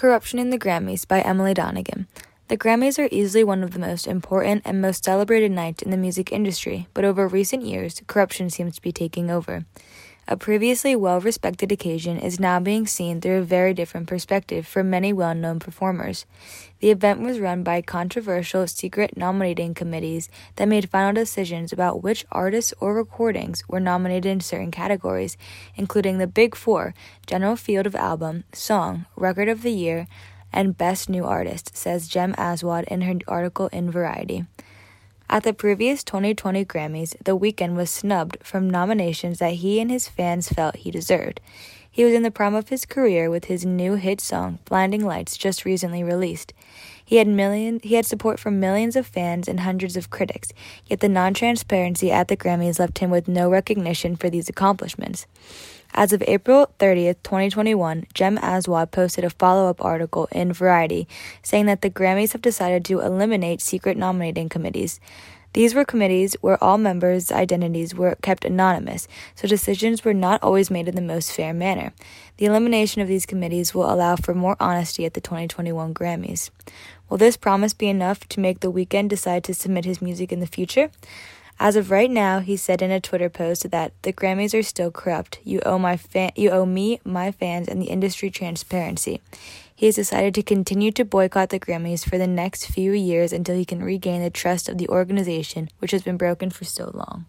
Corruption in the Grammys by Emily Donegan. The Grammys are easily one of the most important and most celebrated nights in the music industry, but over recent years, corruption seems to be taking over. A previously well respected occasion is now being seen through a very different perspective for many well known performers. The event was run by controversial secret nominating committees that made final decisions about which artists or recordings were nominated in certain categories, including the Big Four General Field of Album, Song, Record of the Year, and Best New Artist, says Jem Aswad in her article in Variety. At the previous 2020 Grammys, The Weeknd was snubbed from nominations that he and his fans felt he deserved. He was in the prime of his career with his new hit song, Blinding Lights, just recently released. He had million, he had support from millions of fans and hundreds of critics, yet the non-transparency at the Grammys left him with no recognition for these accomplishments. As of April 30th, 2021, Jem Aswad posted a follow-up article in Variety saying that the Grammys have decided to eliminate secret nominating committees. These were committees where all members' identities were kept anonymous, so decisions were not always made in the most fair manner. The elimination of these committees will allow for more honesty at the 2021 Grammys. Will this promise be enough to make The Weeknd decide to submit his music in the future? As of right now, he said in a Twitter post that the Grammys are still corrupt. You owe my fan, you owe me, my fans, and the industry transparency. He has decided to continue to boycott the Grammys for the next few years until he can regain the trust of the organization, which has been broken for so long.